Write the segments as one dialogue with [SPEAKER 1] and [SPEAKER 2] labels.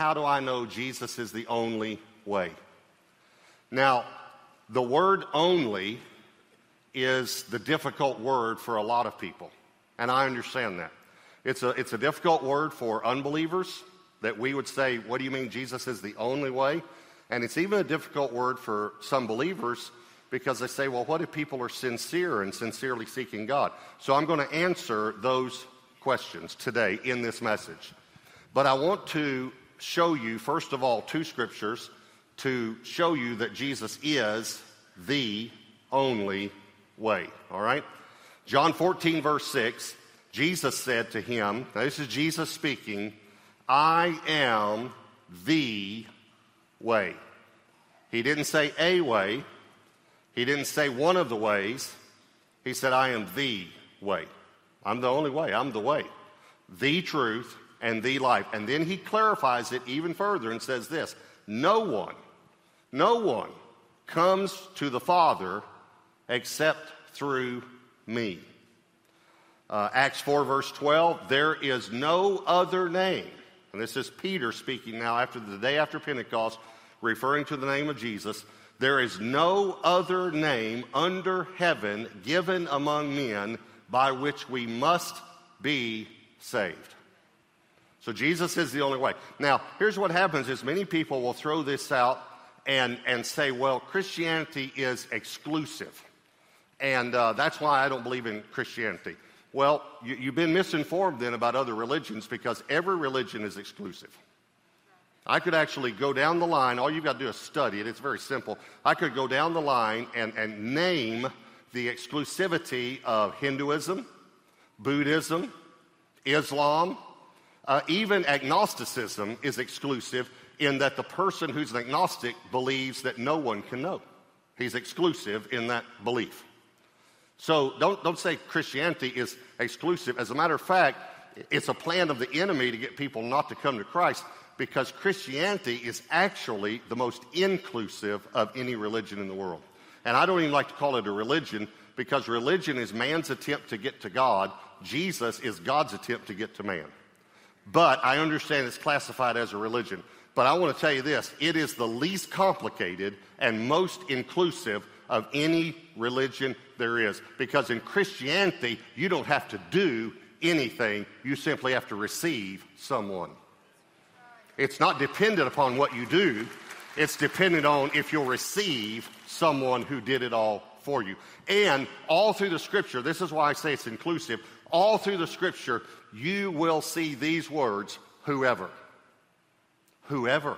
[SPEAKER 1] how do I know Jesus is the only way? Now, the word only is the difficult word for a lot of people, and I understand that. It's a, it's a difficult word for unbelievers that we would say, What do you mean Jesus is the only way? And it's even a difficult word for some believers because they say, Well, what if people are sincere and sincerely seeking God? So I'm going to answer those questions today in this message. But I want to show you, first of all, two scriptures to show you that Jesus is the only way. All right? John 14, verse 6, Jesus said to him, now this is Jesus speaking, I am the way. He didn't say a way, he didn't say one of the ways. He said, I am the way. I'm the only way. I'm the way, the truth, and the life. And then he clarifies it even further and says this No one, no one comes to the Father except through me. Uh, Acts 4, verse 12, there is no other name. And this is Peter speaking now after the day after Pentecost, referring to the name of Jesus. There is no other name under heaven given among men by which we must be saved. So Jesus is the only way. Now, here's what happens is many people will throw this out and, and say, well, Christianity is exclusive. And uh, that's why I don't believe in Christianity. Well, you, you've been misinformed then about other religions because every religion is exclusive. I could actually go down the line. All you've got to do is study it. It's very simple. I could go down the line and, and name the exclusivity of Hinduism, Buddhism, Islam, uh, even agnosticism is exclusive in that the person who's an agnostic believes that no one can know. He's exclusive in that belief. So don't, don't say Christianity is exclusive. As a matter of fact, it's a plan of the enemy to get people not to come to Christ because Christianity is actually the most inclusive of any religion in the world. And I don't even like to call it a religion because religion is man's attempt to get to God. Jesus is God's attempt to get to man. But I understand it's classified as a religion. But I want to tell you this it is the least complicated and most inclusive of any religion there is. Because in Christianity, you don't have to do anything, you simply have to receive someone. It's not dependent upon what you do, it's dependent on if you'll receive someone who did it all for you. And all through the scripture, this is why I say it's inclusive, all through the scripture, you will see these words whoever. Whoever.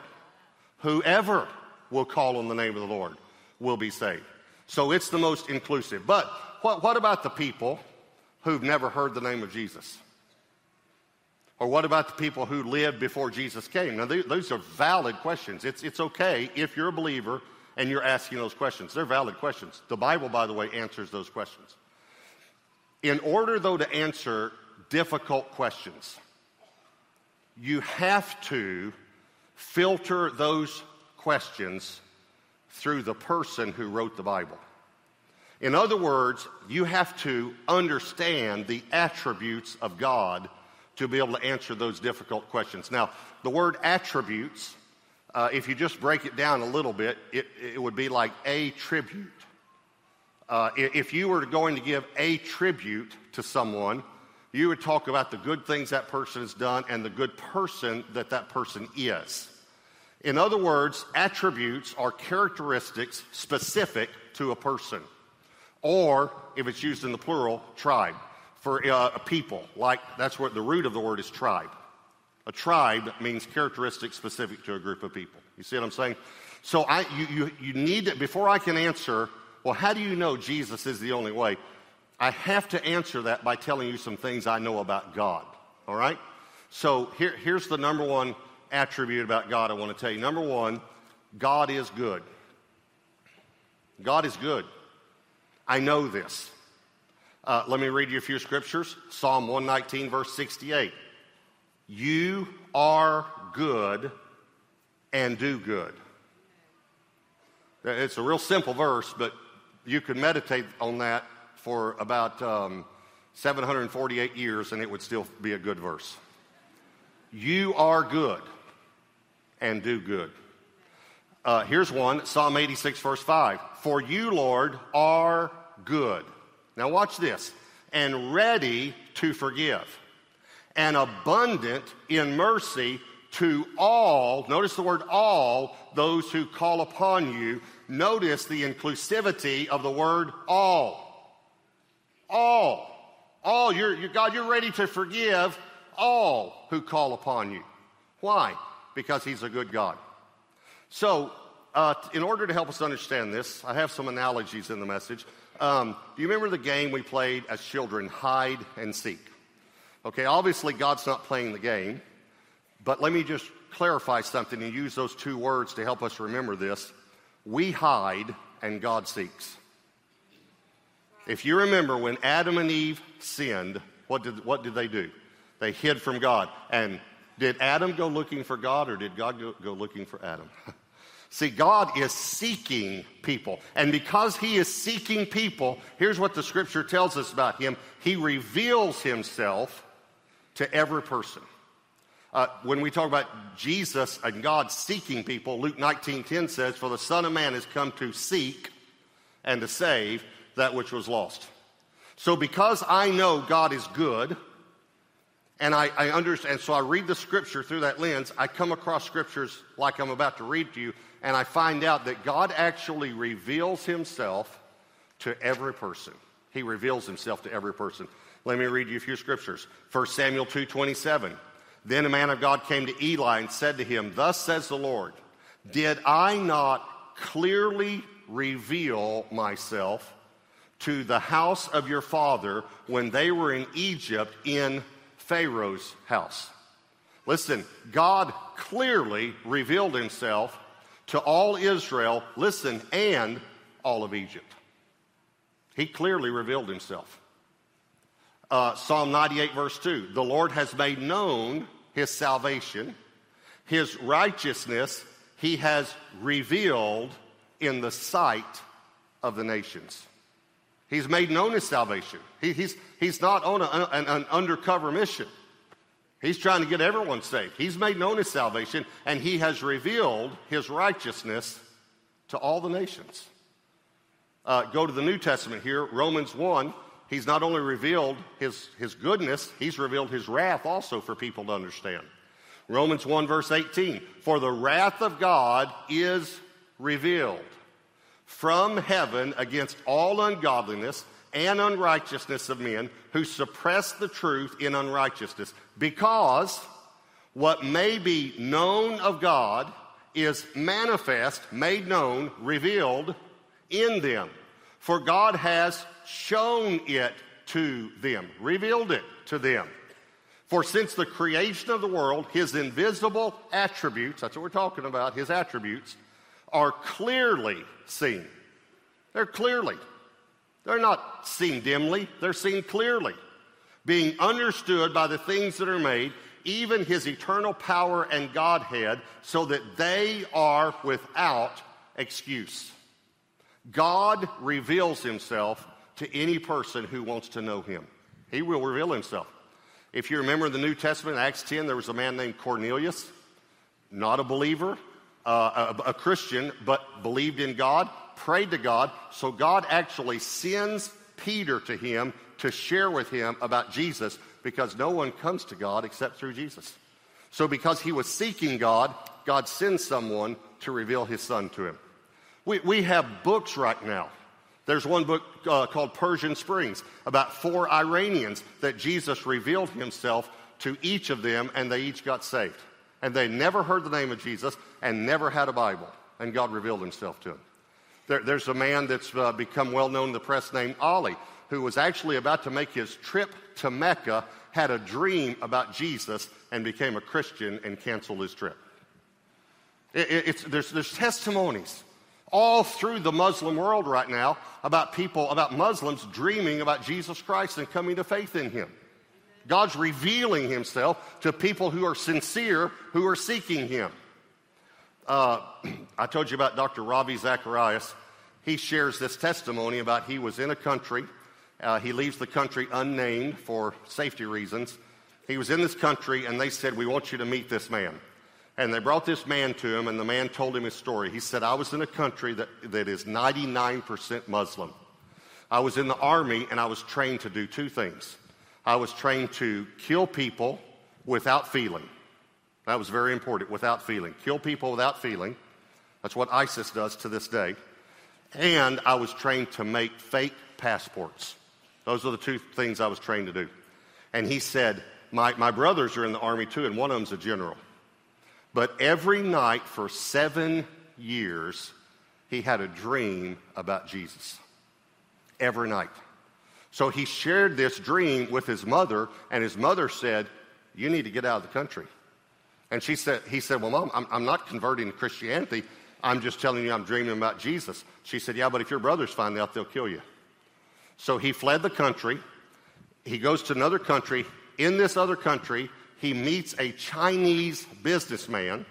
[SPEAKER 1] Whoever will call on the name of the Lord will be saved. So it's the most inclusive. But what, what about the people who've never heard the name of Jesus? Or what about the people who lived before Jesus came? Now, those are valid questions. It's, it's okay if you're a believer and you're asking those questions. They're valid questions. The Bible, by the way, answers those questions. In order, though, to answer difficult questions, you have to filter those questions through the person who wrote the Bible. In other words, you have to understand the attributes of God to be able to answer those difficult questions. Now, the word attributes, uh, if you just break it down a little bit, it, it would be like a tribute. Uh, if you were going to give a tribute to someone, you would talk about the good things that person has done and the good person that that person is. In other words, attributes are characteristics specific to a person, or if it's used in the plural, tribe. For uh, a people, like that's what the root of the word is tribe. A tribe means characteristics specific to a group of people. You see what I'm saying? So I, you, you, you need to, before I can answer, well, how do you know Jesus is the only way? I have to answer that by telling you some things I know about God. All right? So here, here's the number one attribute about God I want to tell you. Number one, God is good. God is good. I know this. Uh, let me read you a few scriptures. Psalm 119, verse 68. You are good and do good. It's a real simple verse, but you could meditate on that for about um, 748 years and it would still be a good verse. You are good and do good. Uh, here's one Psalm 86, verse 5. For you, Lord, are good. Now, watch this. And ready to forgive, and abundant in mercy to all, notice the word all, those who call upon you. Notice the inclusivity of the word all. All. All. You're, you're, God, you're ready to forgive all who call upon you. Why? Because He's a good God. So, uh, in order to help us understand this, I have some analogies in the message. Um, do you remember the game we played as children, hide and seek? Okay, obviously God's not playing the game, but let me just clarify something and use those two words to help us remember this. We hide and God seeks. If you remember when Adam and Eve sinned, what did, what did they do? They hid from God. And did Adam go looking for God or did God go, go looking for Adam? See, God is seeking people. And because He is seeking people, here's what the scripture tells us about Him He reveals Himself to every person. Uh, when we talk about Jesus and God seeking people, Luke 19:10 says, "For the Son of Man has come to seek and to save that which was lost." So, because I know God is good, and I, I understand, so I read the scripture through that lens, I come across scriptures like I'm about to read to you, and I find out that God actually reveals himself to every person. He reveals himself to every person. Let me read you a few scriptures. 1 Samuel 2:27. Then a man of God came to Eli and said to him, "Thus says the Lord, did I not clearly reveal myself to the house of your father when they were in Egypt in Pharaoh's house?" Listen, God clearly revealed himself to all Israel, listen, and all of Egypt. He clearly revealed himself. Uh, Psalm 98, verse 2 The Lord has made known his salvation, his righteousness he has revealed in the sight of the nations. He's made known his salvation. He, he's, he's not on a, an, an undercover mission. He's trying to get everyone saved. He's made known his salvation, and he has revealed his righteousness to all the nations. Uh, go to the New Testament here, Romans 1. He's not only revealed his, his goodness, he's revealed his wrath also for people to understand. Romans 1, verse 18 For the wrath of God is revealed from heaven against all ungodliness and unrighteousness of men who suppress the truth in unrighteousness, because what may be known of God is manifest, made known, revealed in them. For God has shown it to them, revealed it to them. For since the creation of the world, his invisible attributes, that's what we're talking about, his attributes, are clearly seen. They're clearly they're not seen dimly, they're seen clearly, being understood by the things that are made, even his eternal power and Godhead, so that they are without excuse. God reveals himself to any person who wants to know him. He will reveal himself. If you remember in the New Testament, Acts 10, there was a man named Cornelius, not a believer, uh, a, a Christian, but believed in God, prayed to God. So God actually sends Peter to him to share with him about Jesus because no one comes to God except through Jesus. So because he was seeking God, God sends someone to reveal his son to him. We, we have books right now. There's one book uh, called Persian Springs about four Iranians that Jesus revealed himself to each of them and they each got saved. And they never heard the name of Jesus and never had a Bible. And God revealed himself to them. There, there's a man that's uh, become well known in the press named Ali, who was actually about to make his trip to Mecca, had a dream about Jesus, and became a Christian and canceled his trip. It, it, there's, there's testimonies all through the Muslim world right now about people, about Muslims dreaming about Jesus Christ and coming to faith in him. God's revealing himself to people who are sincere, who are seeking him. Uh, I told you about Dr. Ravi Zacharias. He shares this testimony about he was in a country. Uh, he leaves the country unnamed for safety reasons. He was in this country, and they said, We want you to meet this man. And they brought this man to him, and the man told him his story. He said, I was in a country that, that is 99% Muslim. I was in the army, and I was trained to do two things. I was trained to kill people without feeling. That was very important, without feeling. Kill people without feeling. That's what ISIS does to this day. And I was trained to make fake passports. Those are the two things I was trained to do. And he said, My, my brothers are in the army too, and one of them's a general. But every night for seven years, he had a dream about Jesus. Every night. So he shared this dream with his mother, and his mother said, You need to get out of the country. And she said, he said, Well, Mom, I'm, I'm not converting to Christianity. I'm just telling you I'm dreaming about Jesus. She said, Yeah, but if your brothers find out, they'll kill you. So he fled the country. He goes to another country. In this other country, he meets a Chinese businessman,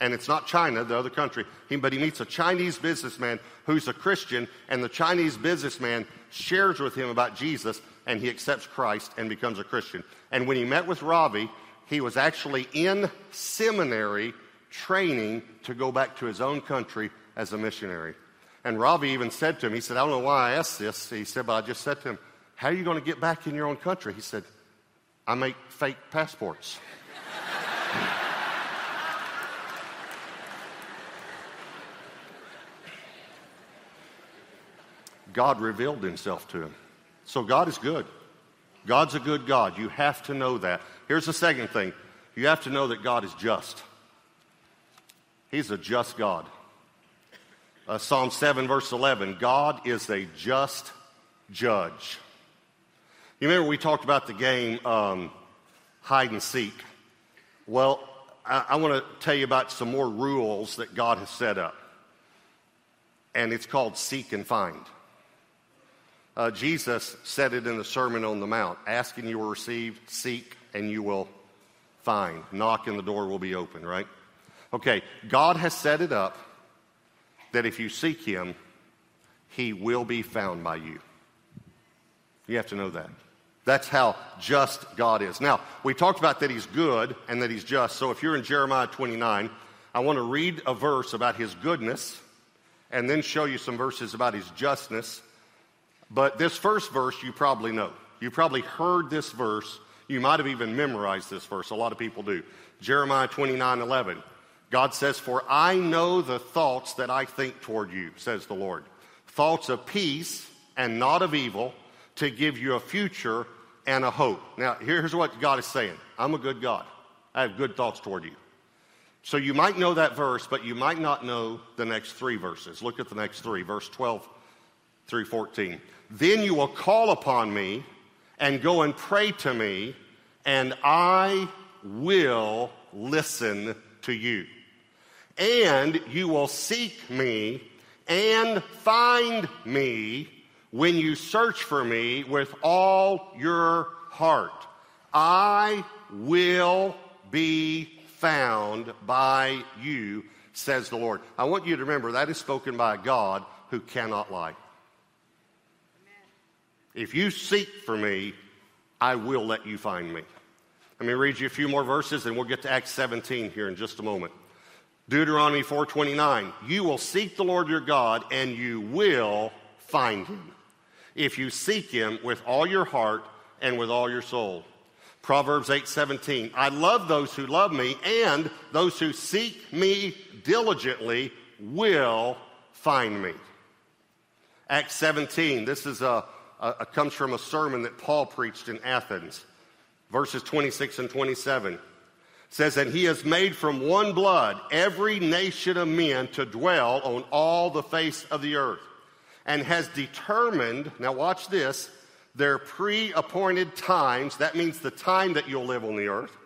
[SPEAKER 1] and it's not China, the other country, but he meets a Chinese businessman who's a Christian, and the Chinese businessman shares with him about Jesus, and he accepts Christ and becomes a Christian. And when he met with Ravi, he was actually in seminary training to go back to his own country as a missionary. And Ravi even said to him, he said, I don't know why I asked this. He said, but I just said to him, How are you going to get back in your own country? He said, I make fake passports. God revealed himself to him. So God is good. God's a good God. You have to know that. Here's the second thing you have to know that God is just. He's a just God. Uh, Psalm 7, verse 11 God is a just judge. You remember we talked about the game um, hide and seek? Well, I, I want to tell you about some more rules that God has set up. And it's called seek and find. Uh, Jesus said it in the Sermon on the Mount Ask and you will receive, seek and you will find, knock and the door will be open, right? Okay, God has set it up that if you seek Him, He will be found by you. You have to know that. That's how just God is. Now, we talked about that He's good and that He's just. So if you're in Jeremiah 29, I want to read a verse about His goodness and then show you some verses about His justness. But this first verse you probably know. You probably heard this verse. You might have even memorized this verse. A lot of people do. Jeremiah 29 11. God says, For I know the thoughts that I think toward you, says the Lord. Thoughts of peace and not of evil to give you a future and a hope. Now, here's what God is saying I'm a good God. I have good thoughts toward you. So you might know that verse, but you might not know the next three verses. Look at the next three, verse 12 through 14. Then you will call upon me and go and pray to me, and I will listen to you and you will seek me and find me when you search for me with all your heart. I will be found by you, says the Lord. I want you to remember that is spoken by a God who cannot lie. Amen. If you seek for me, I will let you find me. Let me read you a few more verses and we'll get to Acts 17 here in just a moment. Deuteronomy 4:29, you will seek the Lord your God and you will find him if you seek him with all your heart and with all your soul. Proverbs 8:17, I love those who love me and those who seek me diligently will find me. Acts 17, this is a, a, a comes from a sermon that Paul preached in Athens. Verses 26 and 27 says that he has made from one blood every nation of men to dwell on all the face of the earth and has determined, now watch this, their pre appointed times, that means the time that you'll live on the earth,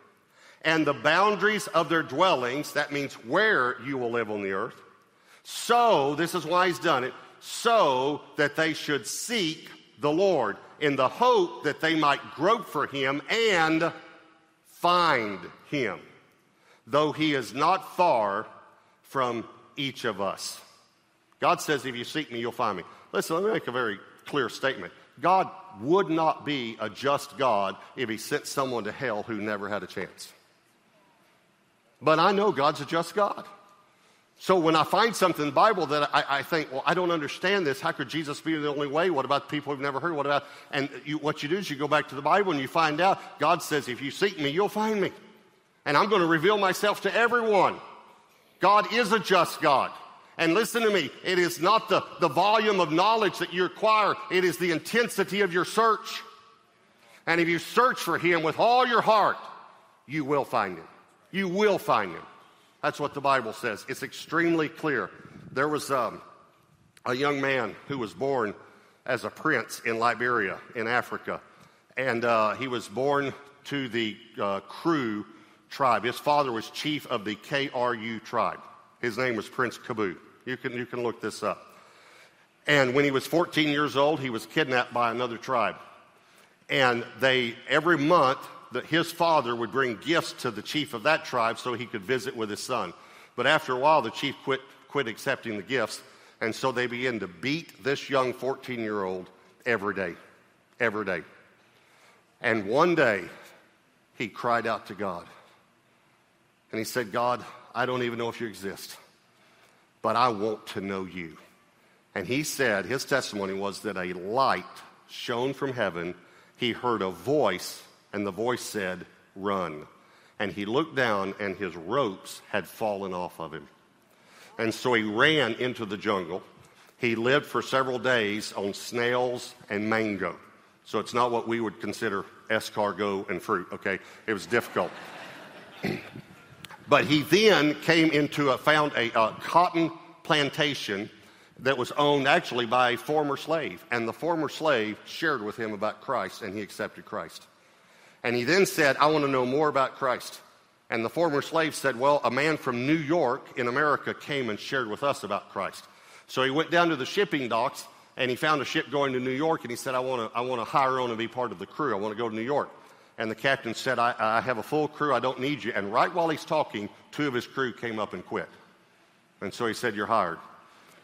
[SPEAKER 1] and the boundaries of their dwellings, that means where you will live on the earth. So, this is why he's done it, so that they should seek the Lord in the hope that they might grope for him and find him, though he is not far from each of us. God says, If you seek me, you'll find me. Listen, let me make a very clear statement. God would not be a just God if he sent someone to hell who never had a chance. But I know God's a just God. So when I find something in the Bible that I, I, think, well, I don't understand this. How could Jesus be the only way? What about people who've never heard? What about? And you, what you do is you go back to the Bible and you find out God says, if you seek me, you'll find me. And I'm going to reveal myself to everyone. God is a just God. And listen to me, it is not the, the volume of knowledge that you acquire, it is the intensity of your search. And if you search for Him with all your heart, you will find Him. You will find Him. That's what the Bible says. It's extremely clear. There was um, a young man who was born as a prince in Liberia, in Africa. And uh, he was born to the uh, Kru tribe. His father was chief of the KRU tribe. His name was Prince Kaboo. You can, you can look this up. And when he was 14 years old, he was kidnapped by another tribe. And they, every month, that his father would bring gifts to the chief of that tribe so he could visit with his son. But after a while, the chief quit, quit accepting the gifts, and so they began to beat this young 14 year old every day, every day. And one day, he cried out to God. And he said, God, I don't even know if you exist, but I want to know you. And he said, his testimony was that a light shone from heaven. He heard a voice and the voice said, Run. And he looked down, and his ropes had fallen off of him. And so he ran into the jungle. He lived for several days on snails and mango. So it's not what we would consider escargot and fruit, okay? It was difficult. but he then came into a, found a, a cotton plantation that was owned actually by a former slave. And the former slave shared with him about Christ, and he accepted Christ. And he then said, I want to know more about Christ. And the former slave said, Well, a man from New York in America came and shared with us about Christ. So he went down to the shipping docks and he found a ship going to New York and he said, I want to, I want to hire on and be part of the crew. I want to go to New York. And the captain said, I, I have a full crew. I don't need you. And right while he's talking, two of his crew came up and quit. And so he said, You're hired.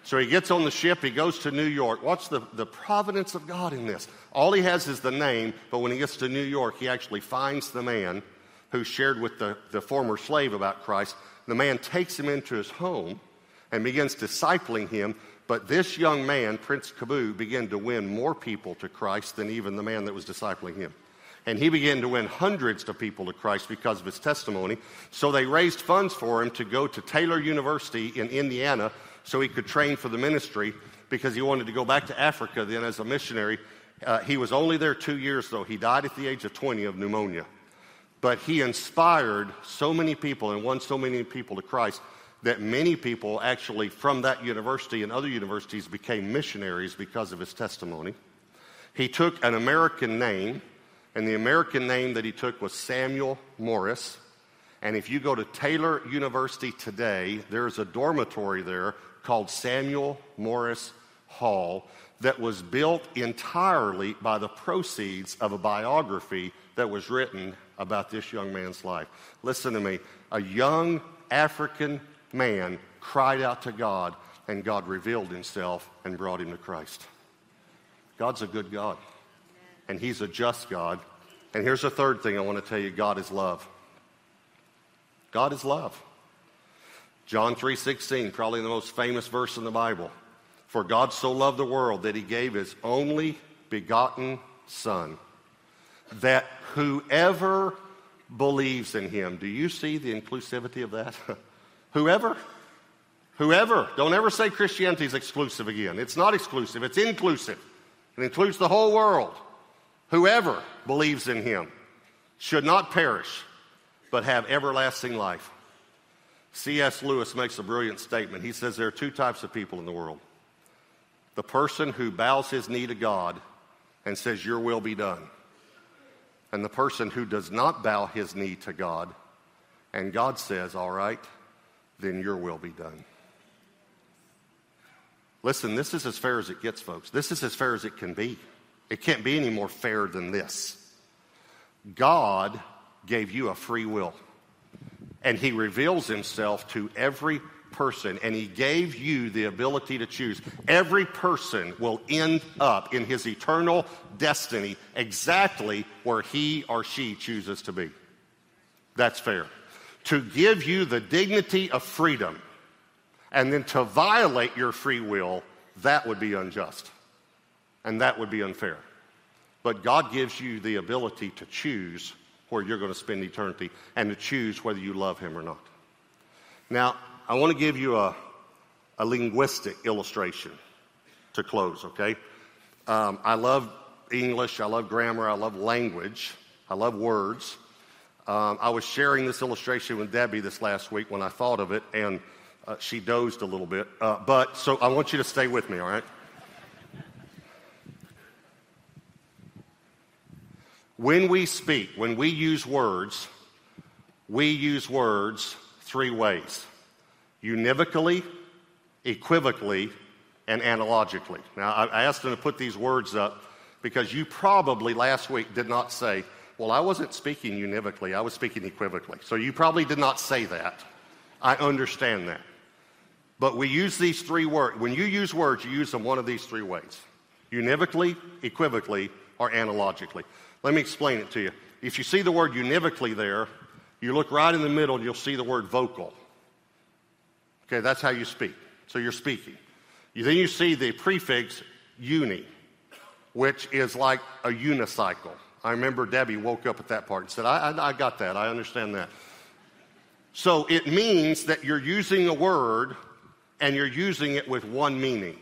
[SPEAKER 1] So he gets on the ship, he goes to New York. What's the, the providence of God in this? All he has is the name, but when he gets to New York, he actually finds the man who shared with the, the former slave about Christ. The man takes him into his home and begins discipling him. But this young man, Prince Kaboo, began to win more people to Christ than even the man that was discipling him. And he began to win hundreds of people to Christ because of his testimony. So they raised funds for him to go to Taylor University in Indiana so he could train for the ministry because he wanted to go back to Africa then as a missionary. Uh, he was only there two years, though. He died at the age of 20 of pneumonia. But he inspired so many people and won so many people to Christ that many people actually from that university and other universities became missionaries because of his testimony. He took an American name, and the American name that he took was Samuel Morris. And if you go to Taylor University today, there's a dormitory there called Samuel Morris Hall that was built entirely by the proceeds of a biography that was written about this young man's life. Listen to me. A young African man cried out to God, and God revealed himself and brought him to Christ. God's a good God, and He's a just God. And here's the third thing I want to tell you God is love. God is love. John 3:16, probably the most famous verse in the Bible. For God so loved the world that he gave his only begotten son that whoever believes in him. Do you see the inclusivity of that? whoever Whoever. Don't ever say Christianity is exclusive again. It's not exclusive, it's inclusive. It includes the whole world. Whoever believes in him should not perish, but have everlasting life. C.S. Lewis makes a brilliant statement. He says there are two types of people in the world the person who bows his knee to God and says, Your will be done, and the person who does not bow his knee to God and God says, All right, then your will be done. Listen, this is as fair as it gets, folks. This is as fair as it can be. It can't be any more fair than this. God gave you a free will and he reveals himself to every person, and he gave you the ability to choose. Every person will end up in his eternal destiny exactly where he or she chooses to be. That's fair. to give you the dignity of freedom and then to violate your free will, that would be unjust. And that would be unfair. But God gives you the ability to choose where you're going to spend eternity and to choose whether you love Him or not. Now, I want to give you a, a linguistic illustration to close, okay? Um, I love English, I love grammar, I love language, I love words. Um, I was sharing this illustration with Debbie this last week when I thought of it, and uh, she dozed a little bit. Uh, but so I want you to stay with me, all right? When we speak, when we use words, we use words three ways univocally, equivocally, and analogically. Now, I asked them to put these words up because you probably last week did not say, Well, I wasn't speaking univocally, I was speaking equivocally. So you probably did not say that. I understand that. But we use these three words. When you use words, you use them one of these three ways univocally, equivocally, or analogically. Let me explain it to you. If you see the word univocally there, you look right in the middle and you'll see the word vocal. Okay, that's how you speak. So you're speaking. Then you see the prefix uni, which is like a unicycle. I remember Debbie woke up at that part and said, I, I, I got that. I understand that. So it means that you're using a word and you're using it with one meaning,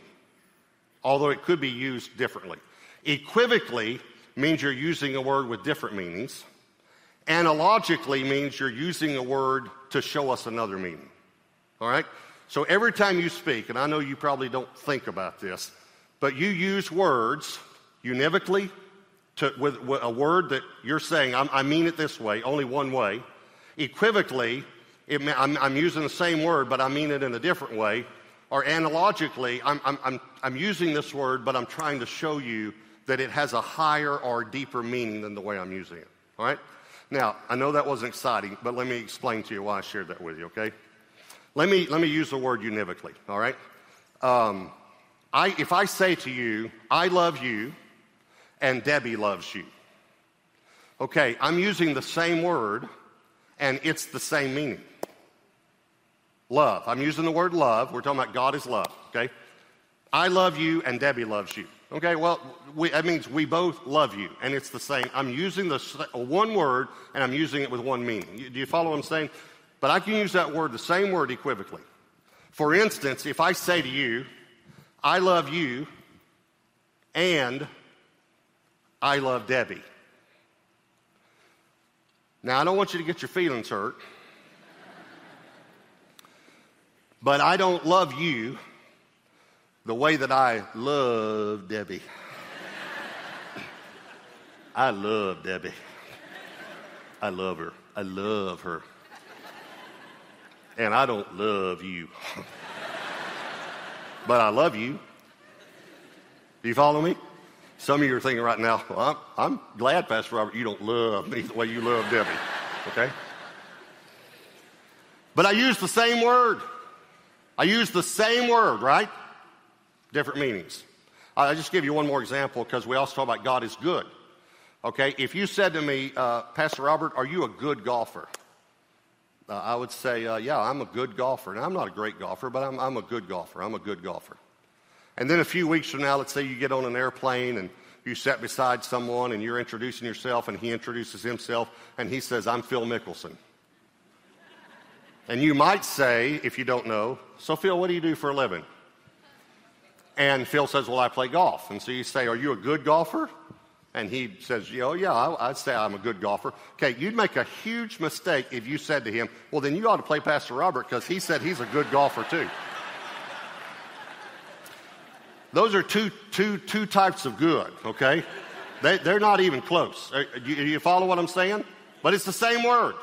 [SPEAKER 1] although it could be used differently. Equivocally means you're using a word with different meanings. Analogically means you're using a word to show us another meaning. All right? So every time you speak, and I know you probably don't think about this, but you use words univocally to, with, with a word that you're saying, i mean it this way, only one way. Equivocally, it, I'm, I'm, using the same word, but I mean it in a different way. Or analogically, I'm, I'm, I'm using this word, but I'm trying to show you that it has a higher or deeper meaning than the way I'm using it. All right? Now, I know that wasn't exciting, but let me explain to you why I shared that with you, okay? Let me, let me use the word univocally, all right? Um, I, if I say to you, I love you, and Debbie loves you, okay, I'm using the same word, and it's the same meaning. Love. I'm using the word love. We're talking about God is love, okay? I love you, and Debbie loves you. Okay, well, we, that means we both love you, and it's the same. I'm using the one word, and I'm using it with one meaning. do you follow what I'm saying? But I can use that word, the same word, equivocally. For instance, if I say to you, I love you and I love Debbie. Now, I don't want you to get your feelings hurt, but I don't love you the way that I love Debbie. I love Debbie. I love her. I love her and I don't love you. but I love you. Do you follow me? Some of you are thinking right now, well, I'm, I'm glad, Pastor Robert, you don't love me the way you love Debbie. Okay? But I use the same word. I use the same word, right? Different meanings. I'll just give you one more example because we also talk about God is good. Okay? If you said to me, uh, Pastor Robert, are you a good golfer? uh, I would say, uh, yeah, I'm a good golfer. Now, I'm not a great golfer, but I'm, I'm a good golfer. I'm a good golfer. And then a few weeks from now, let's say you get on an airplane and you sit beside someone and you're introducing yourself and he introduces himself and he says, I'm Phil Mickelson. And you might say, if you don't know, so Phil, what do you do for a living? And Phil says, Well, I play golf. And so you say, Are you a good golfer? And he says, Oh, yeah, I'd say I'm a good golfer. Okay, you'd make a huge mistake if you said to him, Well, then you ought to play Pastor Robert because he said he's a good golfer too. Those are two, two, two types of good, okay? They, they're not even close. Uh, do you, you follow what I'm saying? But it's the same word.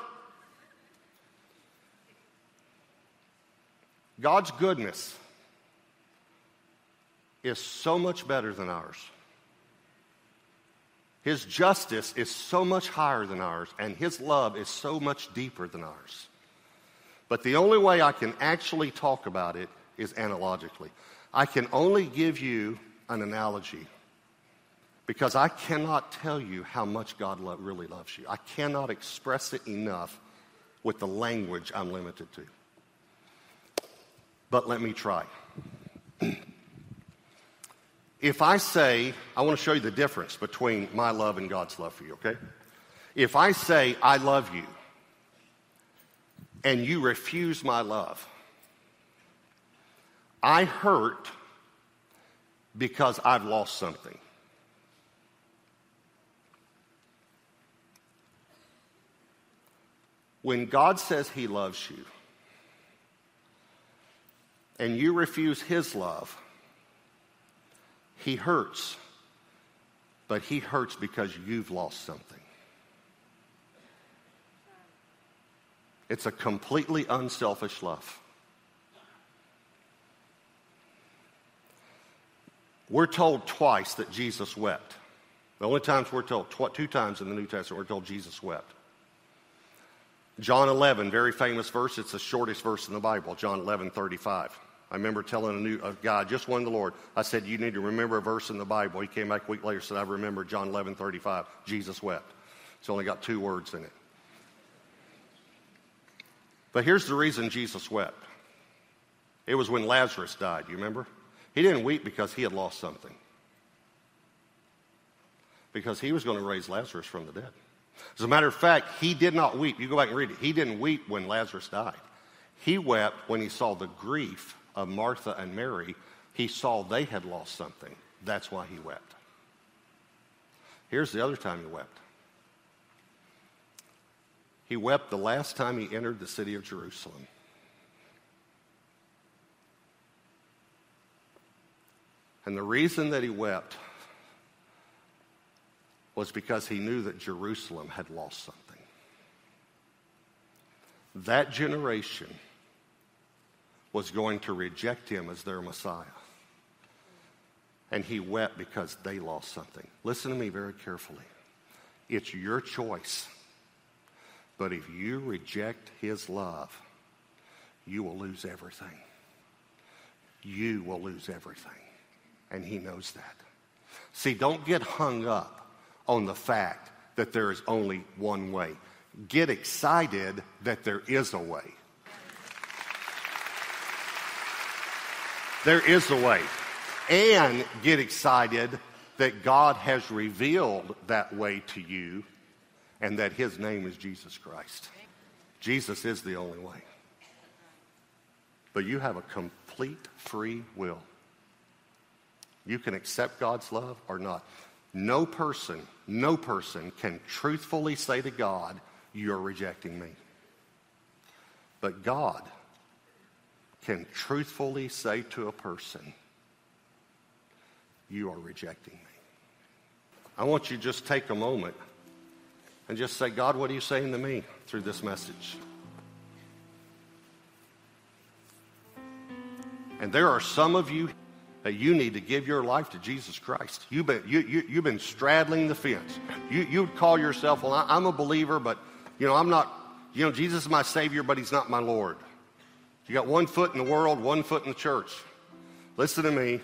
[SPEAKER 1] God's goodness is so much better than ours. His justice is so much higher than ours, and His love is so much deeper than ours. But the only way I can actually talk about it is analogically. I can only give you an analogy because I cannot tell you how much God lo- really loves you. I cannot express it enough with the language I'm limited to. But let me try. if I say, I want to show you the difference between my love and God's love for you, okay? If I say, I love you, and you refuse my love, I hurt because I've lost something. When God says He loves you and you refuse His love, He hurts, but He hurts because you've lost something. It's a completely unselfish love. We're told twice that Jesus wept. The only times we're told, tw- two times in the New Testament, we're told Jesus wept. John 11, very famous verse. It's the shortest verse in the Bible, John 11, 35. I remember telling a, new, a guy, just one the Lord, I said, You need to remember a verse in the Bible. He came back a week later and said, I remember John 11, 35. Jesus wept. It's only got two words in it. But here's the reason Jesus wept it was when Lazarus died. You remember? He didn't weep because he had lost something, because he was going to raise Lazarus from the dead. As a matter of fact, he did not weep. You go back and read it. He didn't weep when Lazarus died. He wept when he saw the grief of Martha and Mary. He saw they had lost something. That's why he wept. Here's the other time he wept. He wept the last time he entered the city of Jerusalem. And the reason that he wept was because he knew that Jerusalem had lost something. That generation was going to reject him as their Messiah. And he wept because they lost something. Listen to me very carefully. It's your choice. But if you reject his love, you will lose everything. You will lose everything and he knows that. See, don't get hung up on the fact that there is only one way. Get excited that there is a way. There is a way. And get excited that God has revealed that way to you and that his name is Jesus Christ. Jesus is the only way. But you have a complete free will. You can accept God's love or not. No person, no person can truthfully say to God, You're rejecting me. But God can truthfully say to a person, You are rejecting me. I want you to just take a moment and just say, God, what are you saying to me through this message? And there are some of you that you need to give your life to Jesus Christ. You've been, you, you, you've been straddling the fence. You, you'd call yourself, well, I'm a believer, but, you know, I'm not, you know, Jesus is my Savior, but He's not my Lord. You got one foot in the world, one foot in the church. Listen to me.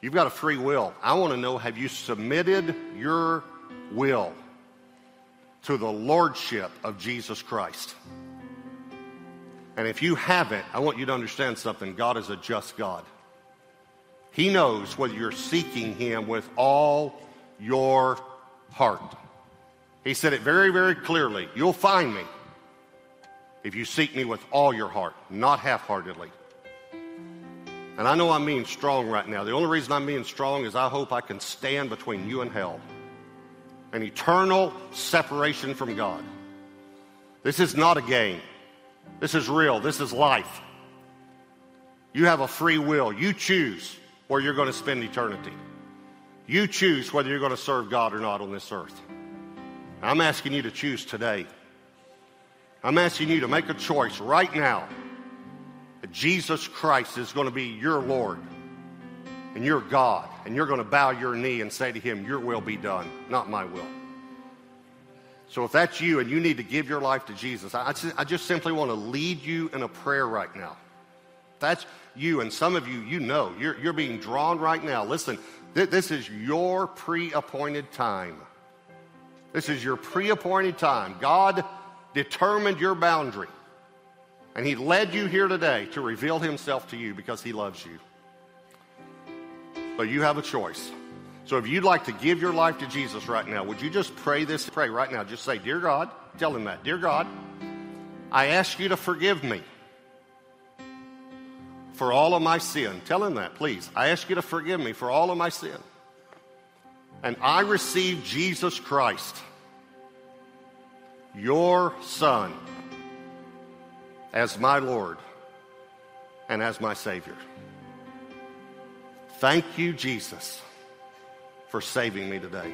[SPEAKER 1] You've got a free will. I want to know have you submitted your will to the Lordship of Jesus Christ? And if you haven't, I want you to understand something. God is a just God. He knows whether you're seeking Him with all your heart. He said it very, very clearly. You'll find me if you seek me with all your heart, not half heartedly. And I know I'm being strong right now. The only reason I'm being strong is I hope I can stand between you and hell an eternal separation from God. This is not a game. This is real. This is life. You have a free will. You choose where you're going to spend eternity. You choose whether you're going to serve God or not on this earth. I'm asking you to choose today. I'm asking you to make a choice right now that Jesus Christ is going to be your Lord and your God, and you're going to bow your knee and say to Him, Your will be done, not my will. So if that's you and you need to give your life to Jesus, I just, I just simply want to lead you in a prayer right now. That's you, and some of you, you know, you're, you're being drawn right now. Listen, th- this is your pre appointed time. This is your pre appointed time. God determined your boundary. And He led you here today to reveal Himself to you because He loves you. So you have a choice. So if you'd like to give your life to Jesus right now, would you just pray this? Pray right now. Just say, Dear God, tell Him that. Dear God, I ask you to forgive me for all of my sin. Tell Him that, please. I ask you to forgive me for all of my sin. And I receive Jesus Christ, your Son, as my Lord and as my Savior. Thank you, Jesus, for saving me today.